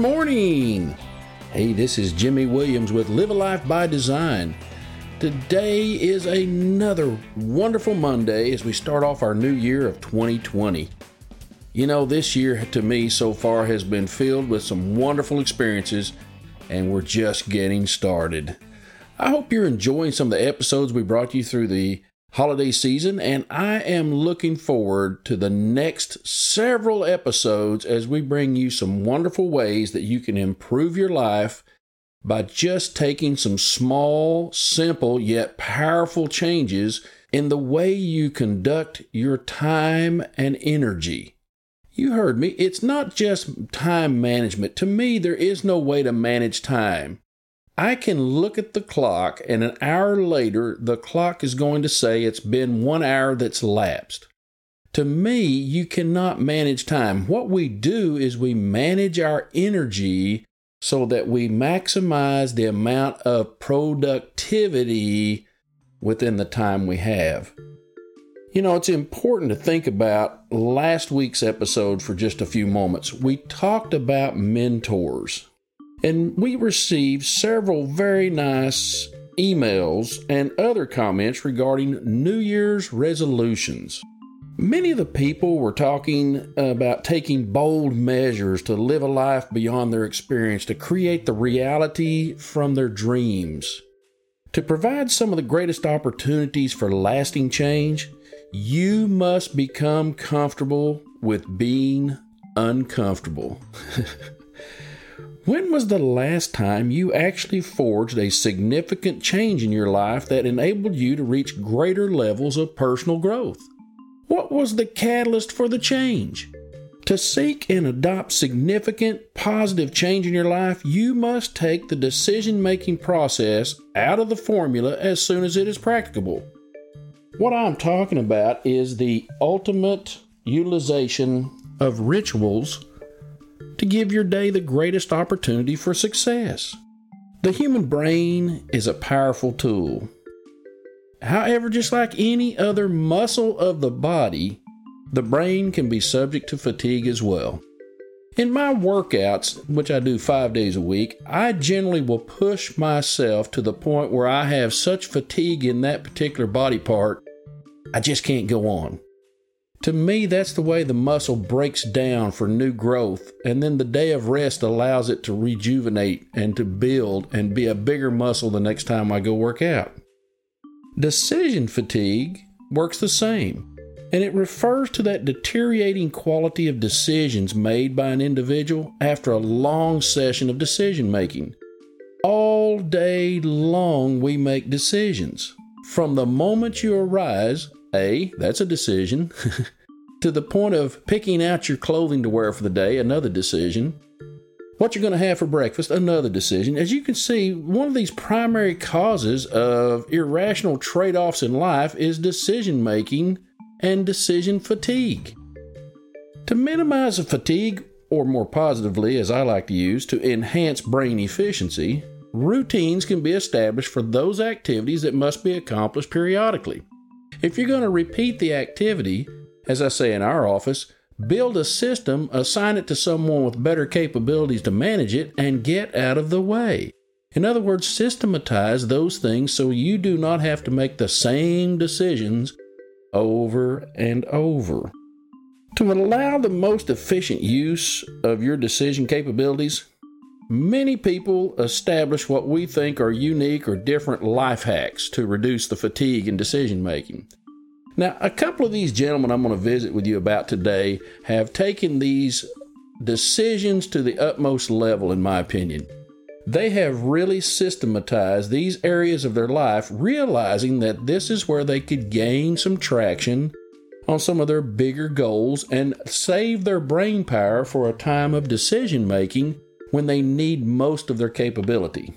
morning. Hey, this is Jimmy Williams with Live a Life by Design. Today is another wonderful Monday as we start off our new year of 2020. You know, this year to me so far has been filled with some wonderful experiences, and we're just getting started. I hope you're enjoying some of the episodes we brought you through the holiday season, and I am looking forward to the next several episodes as we bring you some wonderful ways that you can improve your life by just taking some small, simple, yet powerful changes in the way you conduct your time and energy. You heard me, it's not just time management. To me, there is no way to manage time. I can look at the clock, and an hour later, the clock is going to say it's been one hour that's lapsed. To me, you cannot manage time. What we do is we manage our energy so that we maximize the amount of productivity within the time we have. You know, it's important to think about last week's episode for just a few moments. We talked about mentors. And we received several very nice emails and other comments regarding New Year's resolutions. Many of the people were talking about taking bold measures to live a life beyond their experience, to create the reality from their dreams. To provide some of the greatest opportunities for lasting change, you must become comfortable with being uncomfortable. When was the last time you actually forged a significant change in your life that enabled you to reach greater levels of personal growth? What was the catalyst for the change? To seek and adopt significant positive change in your life, you must take the decision making process out of the formula as soon as it is practicable. What I'm talking about is the ultimate utilization of rituals to give your day the greatest opportunity for success. The human brain is a powerful tool. However, just like any other muscle of the body, the brain can be subject to fatigue as well. In my workouts, which I do five days a week, I generally will push myself to the point where I have such fatigue in that particular body part, I just can't go on. To me, that's the way the muscle breaks down for new growth, and then the day of rest allows it to rejuvenate and to build and be a bigger muscle the next time I go work out. Decision fatigue works the same, and it refers to that deteriorating quality of decisions made by an individual after a long session of decision making. All day long, we make decisions. From the moment you arise, a, that's a decision. to the point of picking out your clothing to wear for the day, another decision. What you're going to have for breakfast, another decision. As you can see, one of these primary causes of irrational trade offs in life is decision making and decision fatigue. To minimize the fatigue, or more positively, as I like to use, to enhance brain efficiency, routines can be established for those activities that must be accomplished periodically. If you're going to repeat the activity, as I say in our office, build a system, assign it to someone with better capabilities to manage it, and get out of the way. In other words, systematize those things so you do not have to make the same decisions over and over. To allow the most efficient use of your decision capabilities, many people establish what we think are unique or different life hacks to reduce the fatigue in decision making. Now, a couple of these gentlemen I'm going to visit with you about today have taken these decisions to the utmost level, in my opinion. They have really systematized these areas of their life, realizing that this is where they could gain some traction on some of their bigger goals and save their brain power for a time of decision making when they need most of their capability.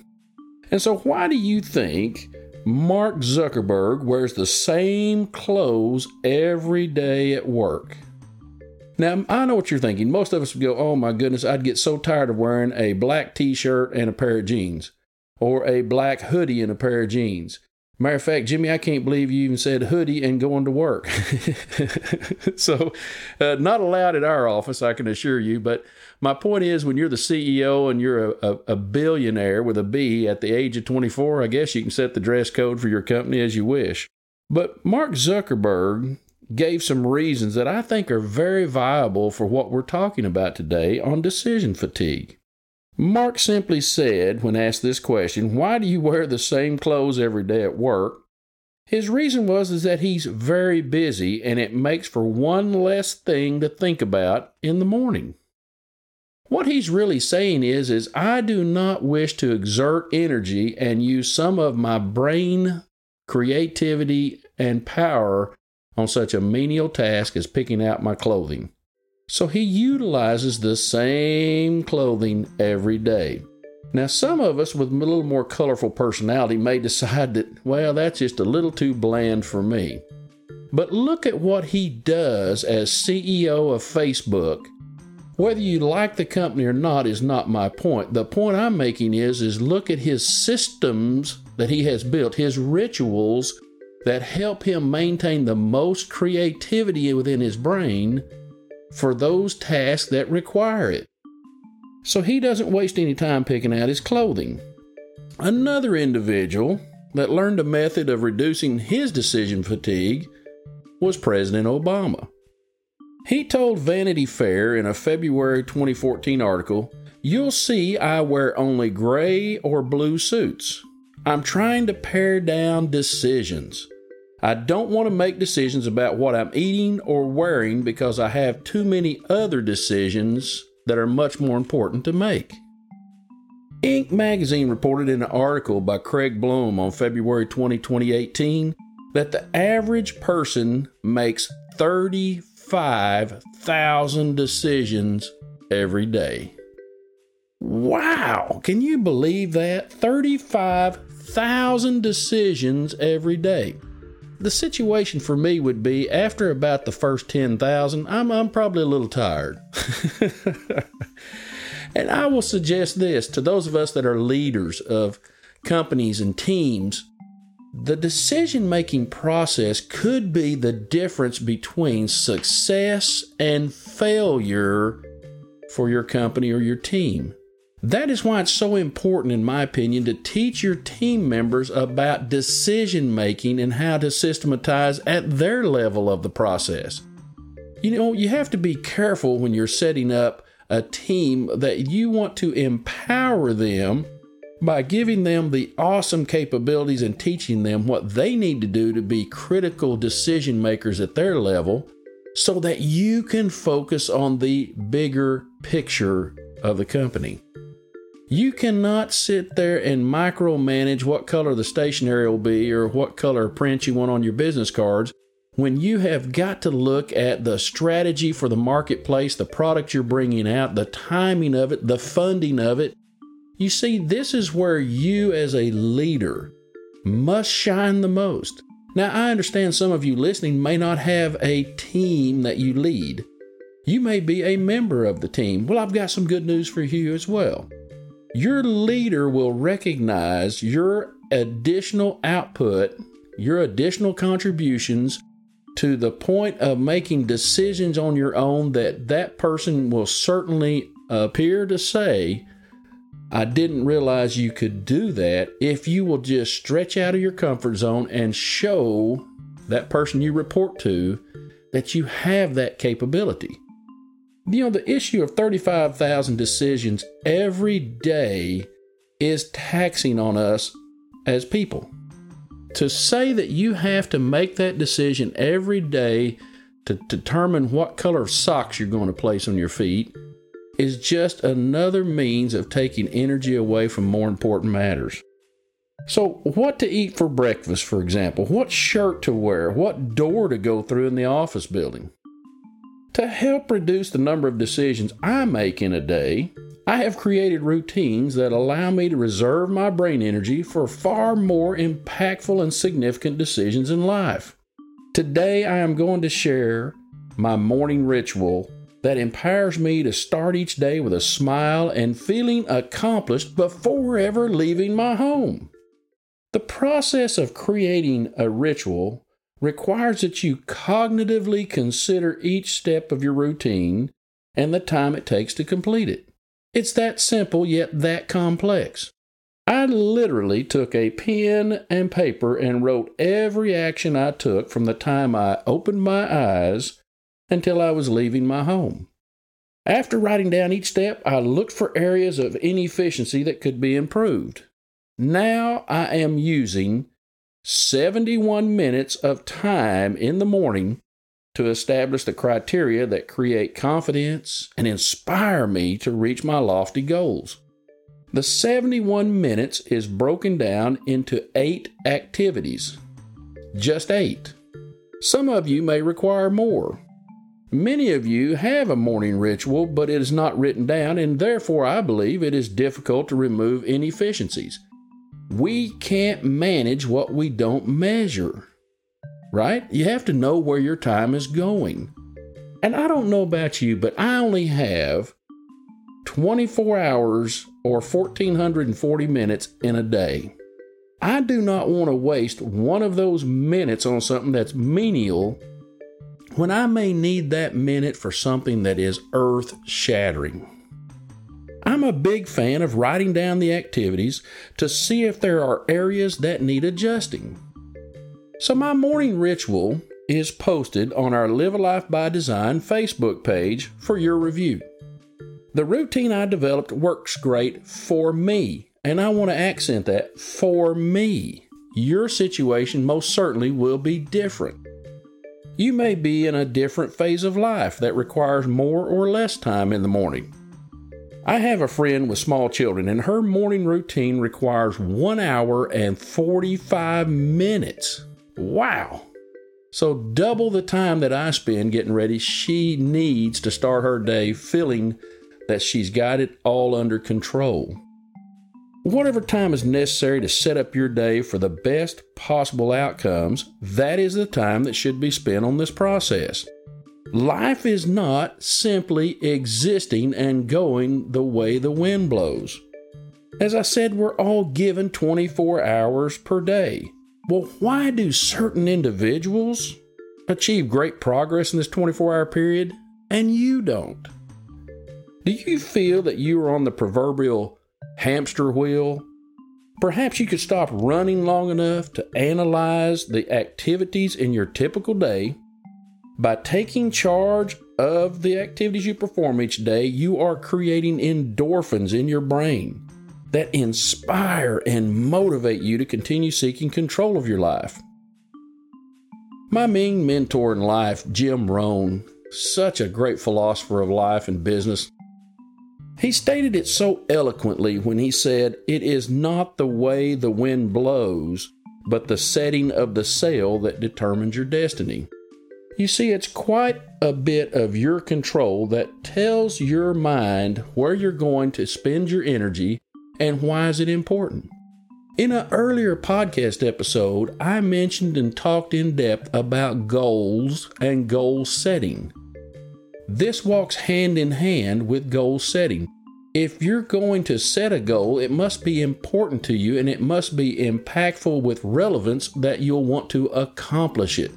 And so, why do you think Mark Zuckerberg wears the same clothes every day at work. Now, I know what you're thinking. Most of us would go, oh my goodness, I'd get so tired of wearing a black t shirt and a pair of jeans, or a black hoodie and a pair of jeans. Matter of fact, Jimmy, I can't believe you even said hoodie and going to work. so, uh, not allowed at our office, I can assure you. But my point is, when you're the CEO and you're a, a, a, billionaire with a B at the age of 24, I guess you can set the dress code for your company as you wish. But Mark Zuckerberg gave some reasons that I think are very viable for what we're talking about today on decision fatigue. Mark simply said, when asked this question, Why do you wear the same clothes every day at work? His reason was is that he's very busy and it makes for one less thing to think about in the morning. What he's really saying is is I do not wish to exert energy and use some of my brain creativity and power on such a menial task as picking out my clothing. So he utilizes the same clothing every day. Now, some of us with a little more colorful personality may decide that, well, that's just a little too bland for me. But look at what he does as CEO of Facebook. Whether you like the company or not is not my point. The point I'm making is is look at his systems that he has built, his rituals that help him maintain the most creativity within his brain for those tasks that require it. So he doesn't waste any time picking out his clothing. Another individual that learned a method of reducing his decision fatigue was President Obama. He told Vanity Fair in a February 2014 article, You'll see I wear only gray or blue suits. I'm trying to pare down decisions. I don't want to make decisions about what I'm eating or wearing because I have too many other decisions that are much more important to make. Inc. magazine reported in an article by Craig Bloom on February 20, 2018, that the average person makes 35,000 decisions every day. Wow, can you believe that? 35,000 decisions every day the situation for me would be after about the first 10,000, I'm, I'm probably a little tired. and I will suggest this to those of us that are leaders of companies and teams the decision making process could be the difference between success and failure for your company or your team. That is why it's so important, in my opinion, to teach your team members about decision making and how to systematize at their level of the process. You know, you have to be careful when you're setting up a team that you want to empower them by giving them the awesome capabilities and teaching them what they need to do to be critical decision makers at their level so that you can focus on the bigger picture of the company. You cannot sit there and micromanage what color the stationery will be or what color print you want on your business cards when you have got to look at the strategy for the marketplace, the product you're bringing out, the timing of it, the funding of it. You see, this is where you as a leader must shine the most. Now, I understand some of you listening may not have a team that you lead. You may be a member of the team. Well, I've got some good news for you as well your leader will recognize your additional output, your additional contributions to the point of making decisions on your own that that person will certainly appear to say, I didn't realize you could do that if you will just stretch out of your comfort zone and show that person you report to that you have that capability. You know, the issue of 35,000 decisions every day is taxing on us as people. To say that you have to make that decision every day to determine what color of socks you're going to place on your feet is just another means of taking energy away from more important matters. So, what to eat for breakfast, for example, what shirt to wear, what door to go through in the office building. To help reduce the number of decisions I make in a day, I have created routines that allow me to reserve my brain energy for far more impactful and significant decisions in life. Today, I am going to share my morning ritual that empowers me to start each day with a smile and feeling accomplished before ever leaving my home. The process of creating a ritual requires that you cognitively consider each step of your routine and the time it takes to complete it. It's that simple, yet that complex. I literally took a pen and paper and wrote every action I took from the time I opened my eyes until I was leaving my home. After writing down each step, I looked for areas of inefficiency that could be improved. Now I am using 71 minutes of time in the morning to establish the criteria that create confidence and inspire me to reach my lofty goals. The 71 minutes is broken down into eight activities. Just eight. Some of you may require more. Many of you have a morning ritual, but it is not written down, and therefore I believe it is difficult to remove inefficiencies. We can't manage what we don't measure, right? You have to know where your time is going. And I don't know about you, but I only have 24 hours or 1440 minutes in a day. I do not want to waste one of those minutes on something that's menial when I may need that minute for something that is earth shattering. I'm a big fan of writing down the activities to see if there are areas that need adjusting. So, my morning ritual is posted on our Live a Life by Design Facebook page for your review. The routine I developed works great for me, and I want to accent that for me. Your situation most certainly will be different. You may be in a different phase of life that requires more or less time in the morning. I have a friend with small children, and her morning routine requires one hour and 45 minutes. Wow! So, double the time that I spend getting ready, she needs to start her day feeling that she's got it all under control. Whatever time is necessary to set up your day for the best possible outcomes, that is the time that should be spent on this process. Life is not simply existing and going the way the wind blows. As I said, we're all given 24 hours per day. Well, why do certain individuals achieve great progress in this 24 hour period and you don't? Do you feel that you are on the proverbial hamster wheel? Perhaps you could stop running long enough to analyze the activities in your typical day. By taking charge of the activities you perform each day, you are creating endorphins in your brain that inspire and motivate you to continue seeking control of your life. My main mentor in life, Jim Rohn, such a great philosopher of life and business, he stated it so eloquently when he said, It is not the way the wind blows, but the setting of the sail that determines your destiny. You see, it's quite a bit of your control that tells your mind where you're going to spend your energy and why is it important. In an earlier podcast episode, I mentioned and talked in depth about goals and goal setting. This walks hand in hand with goal setting. If you're going to set a goal, it must be important to you and it must be impactful with relevance that you'll want to accomplish it.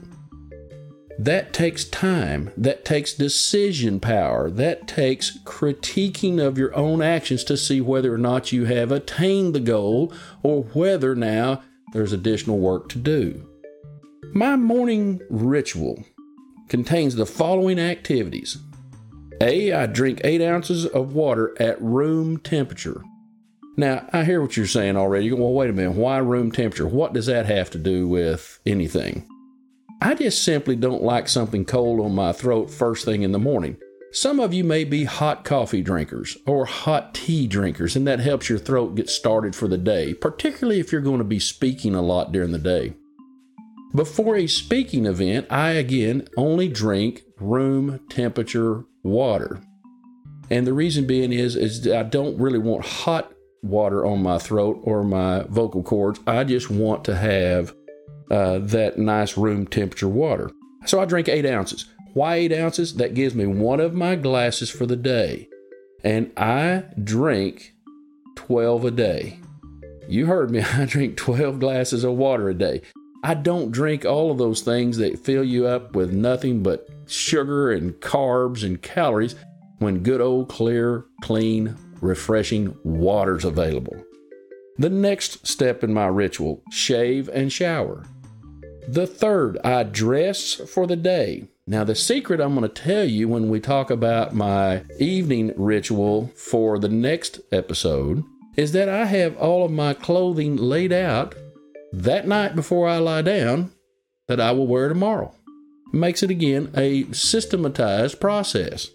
That takes time, that takes decision power, that takes critiquing of your own actions to see whether or not you have attained the goal or whether now there's additional work to do. My morning ritual contains the following activities A. I drink 8 ounces of water at room temperature. Now, I hear what you're saying already. Well, wait a minute. Why room temperature? What does that have to do with anything? I just simply don't like something cold on my throat first thing in the morning. Some of you may be hot coffee drinkers or hot tea drinkers, and that helps your throat get started for the day, particularly if you're going to be speaking a lot during the day. Before a speaking event, I again only drink room temperature water. And the reason being is, is I don't really want hot water on my throat or my vocal cords. I just want to have uh, that nice room temperature water. So I drink eight ounces. Why eight ounces? That gives me one of my glasses for the day. And I drink 12 a day. You heard me, I drink 12 glasses of water a day. I don't drink all of those things that fill you up with nothing but sugar and carbs and calories when good old clear, clean, refreshing water's available. The next step in my ritual shave and shower. The third, I dress for the day. Now, the secret I'm going to tell you when we talk about my evening ritual for the next episode is that I have all of my clothing laid out that night before I lie down that I will wear tomorrow. Makes it again a systematized process.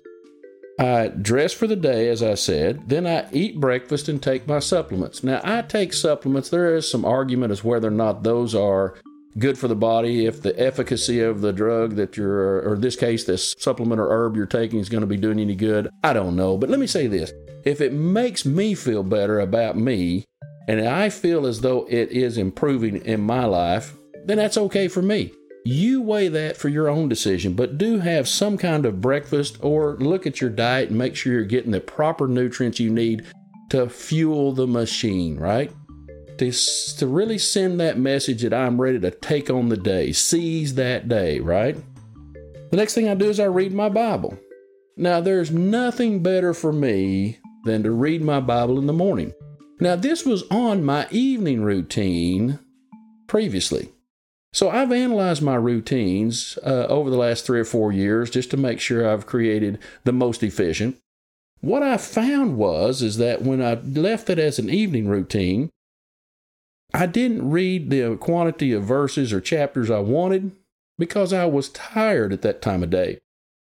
I dress for the day, as I said, then I eat breakfast and take my supplements. Now, I take supplements. There is some argument as whether or not those are good for the body, if the efficacy of the drug that you're, or in this case, this supplement or herb you're taking is going to be doing any good. I don't know. But let me say this if it makes me feel better about me, and I feel as though it is improving in my life, then that's okay for me. You weigh that for your own decision, but do have some kind of breakfast or look at your diet and make sure you're getting the proper nutrients you need to fuel the machine, right? To, to really send that message that I'm ready to take on the day, seize that day, right? The next thing I do is I read my Bible. Now, there's nothing better for me than to read my Bible in the morning. Now, this was on my evening routine previously. So I've analyzed my routines uh, over the last three or four years just to make sure I've created the most efficient. What I found was is that when I left it as an evening routine, I didn't read the quantity of verses or chapters I wanted because I was tired at that time of day.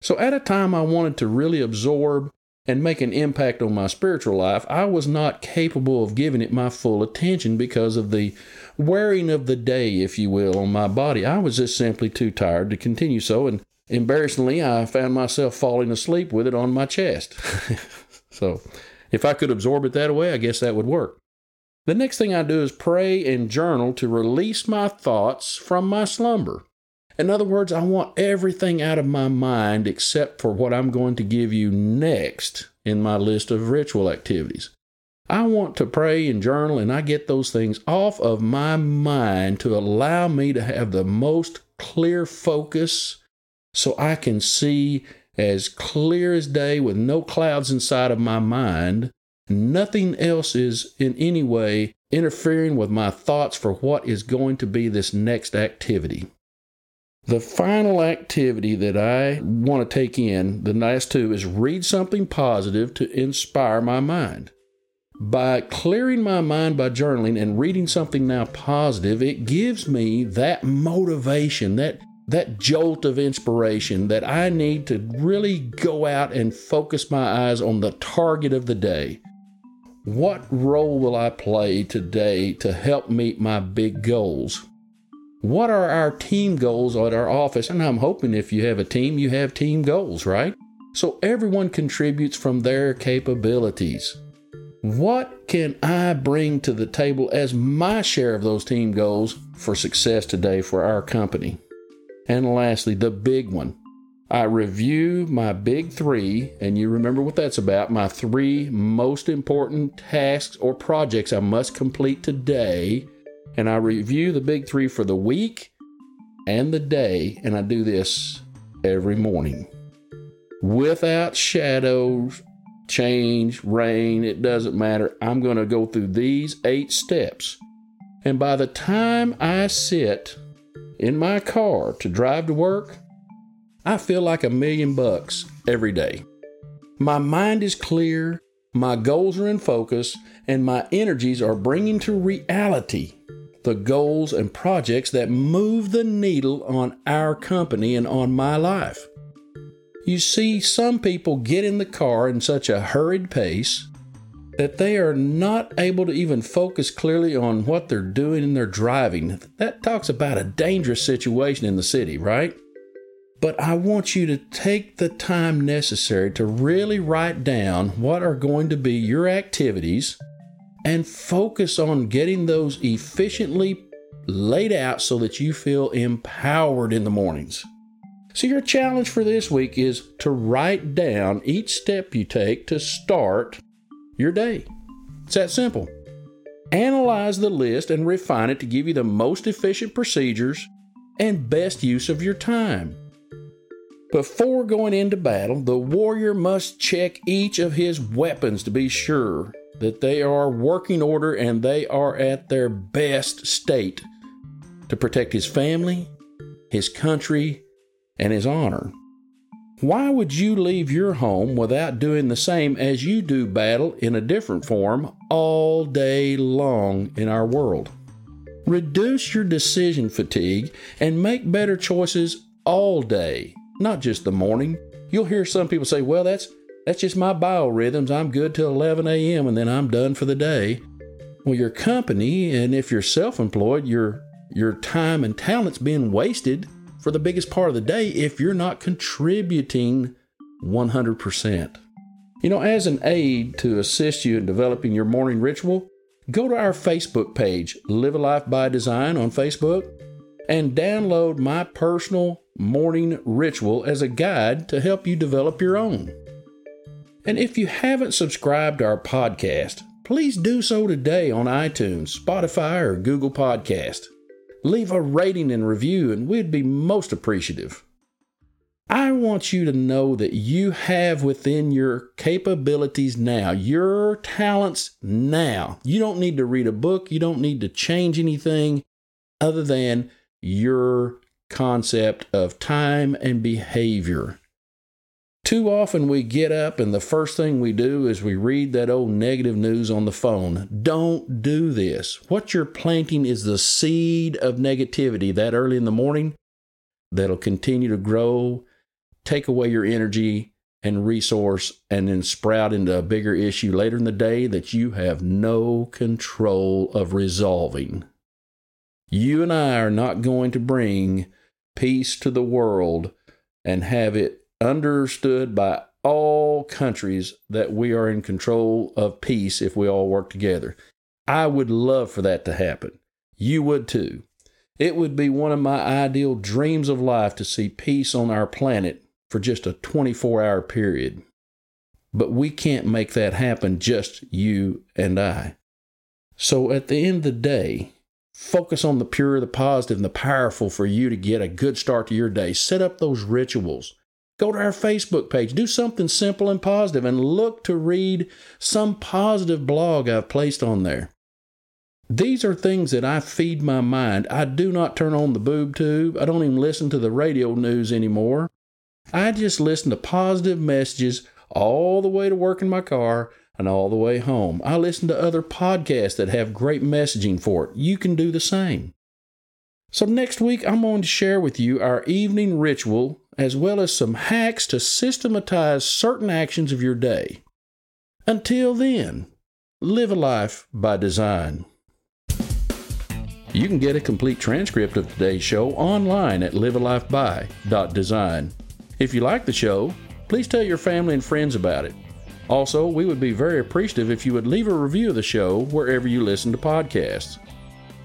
So at a time I wanted to really absorb and make an impact on my spiritual life, I was not capable of giving it my full attention because of the wearing of the day, if you will, on my body. I was just simply too tired to continue so, and embarrassingly, I found myself falling asleep with it on my chest. so, if I could absorb it that way, I guess that would work. The next thing I do is pray and journal to release my thoughts from my slumber. In other words, I want everything out of my mind except for what I'm going to give you next in my list of ritual activities. I want to pray and journal, and I get those things off of my mind to allow me to have the most clear focus so I can see as clear as day with no clouds inside of my mind. Nothing else is in any way interfering with my thoughts for what is going to be this next activity. The final activity that I want to take in, the last two, is read something positive to inspire my mind. By clearing my mind by journaling and reading something now positive, it gives me that motivation, that that jolt of inspiration that I need to really go out and focus my eyes on the target of the day. What role will I play today to help meet my big goals? What are our team goals at our office? And I'm hoping if you have a team, you have team goals, right? So everyone contributes from their capabilities. What can I bring to the table as my share of those team goals for success today for our company? And lastly, the big one. I review my big three, and you remember what that's about my three most important tasks or projects I must complete today and I review the big three for the week and the day, and I do this every morning. Without shadows, change, rain, it doesn't matter. I'm going to go through these eight steps. And by the time I sit in my car to drive to work, I feel like a million bucks every day. My mind is clear, my goals are in focus, and my energies are bringing to reality the goals and projects that move the needle on our company and on my life. You see, some people get in the car in such a hurried pace that they are not able to even focus clearly on what they're doing in their driving. That talks about a dangerous situation in the city, right? But I want you to take the time necessary to really write down what are going to be your activities and focus on getting those efficiently laid out so that you feel empowered in the mornings. So, your challenge for this week is to write down each step you take to start your day. It's that simple. Analyze the list and refine it to give you the most efficient procedures and best use of your time. Before going into battle, the warrior must check each of his weapons to be sure that they are working order and they are at their best state to protect his family, his country, and his honor. Why would you leave your home without doing the same as you do battle in a different form all day long in our world? Reduce your decision fatigue and make better choices all day, not just the morning. You'll hear some people say, well, that's, that's just my biorhythms. I'm good till 11 a.m. and then I'm done for the day. Well, your company, and if you're self employed, your, your time and talent's being wasted for the biggest part of the day if you're not contributing 100%. You know, as an aid to assist you in developing your morning ritual, go to our Facebook page, Live a Life by Design on Facebook, and download my personal morning ritual as a guide to help you develop your own. And if you haven't subscribed to our podcast, please do so today on iTunes, Spotify, or Google Podcast. Leave a rating and review, and we'd be most appreciative. I want you to know that you have within your capabilities now, your talents now. You don't need to read a book, you don't need to change anything other than your concept of time and behavior. Too often we get up and the first thing we do is we read that old negative news on the phone. Don't do this. What you're planting is the seed of negativity that early in the morning that'll continue to grow, take away your energy and resource, and then sprout into a bigger issue later in the day that you have no control of resolving. You and I are not going to bring peace to the world and have it understood by all countries that we are in control of peace if we all work together. I would love for that to happen. You would too. It would be one of my ideal dreams of life to see peace on our planet for just a 24 hour period. But we can't make that happen, just you and I. So at the end of the day, focus on the pure, the positive, and the powerful for you to get a good start to your day. Set up those rituals. Go to our Facebook page, do something simple and positive, and look to read some positive blog I've placed on there. These are things that I feed my mind. I do not turn on the boob tube. I don't even listen to the radio news anymore. I just listen to positive messages all the way to work in my car and all the way home. I listen to other podcasts that have great messaging for it. You can do the same. So, next week, I'm going to share with you our evening ritual as well as some hacks to systematize certain actions of your day. Until then, live a life by design. You can get a complete transcript of today's show online at livealifeby.design. If you like the show, please tell your family and friends about it. Also, we would be very appreciative if you would leave a review of the show wherever you listen to podcasts.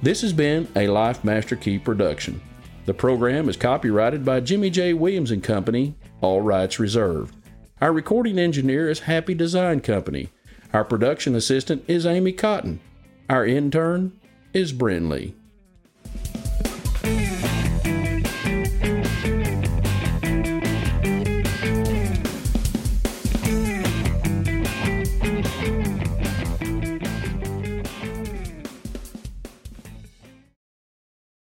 This has been a Life Master Key production. The program is copyrighted by Jimmy J. Williams and Company, all rights reserved. Our recording engineer is Happy Design Company. Our production assistant is Amy Cotton. Our intern is Brinley.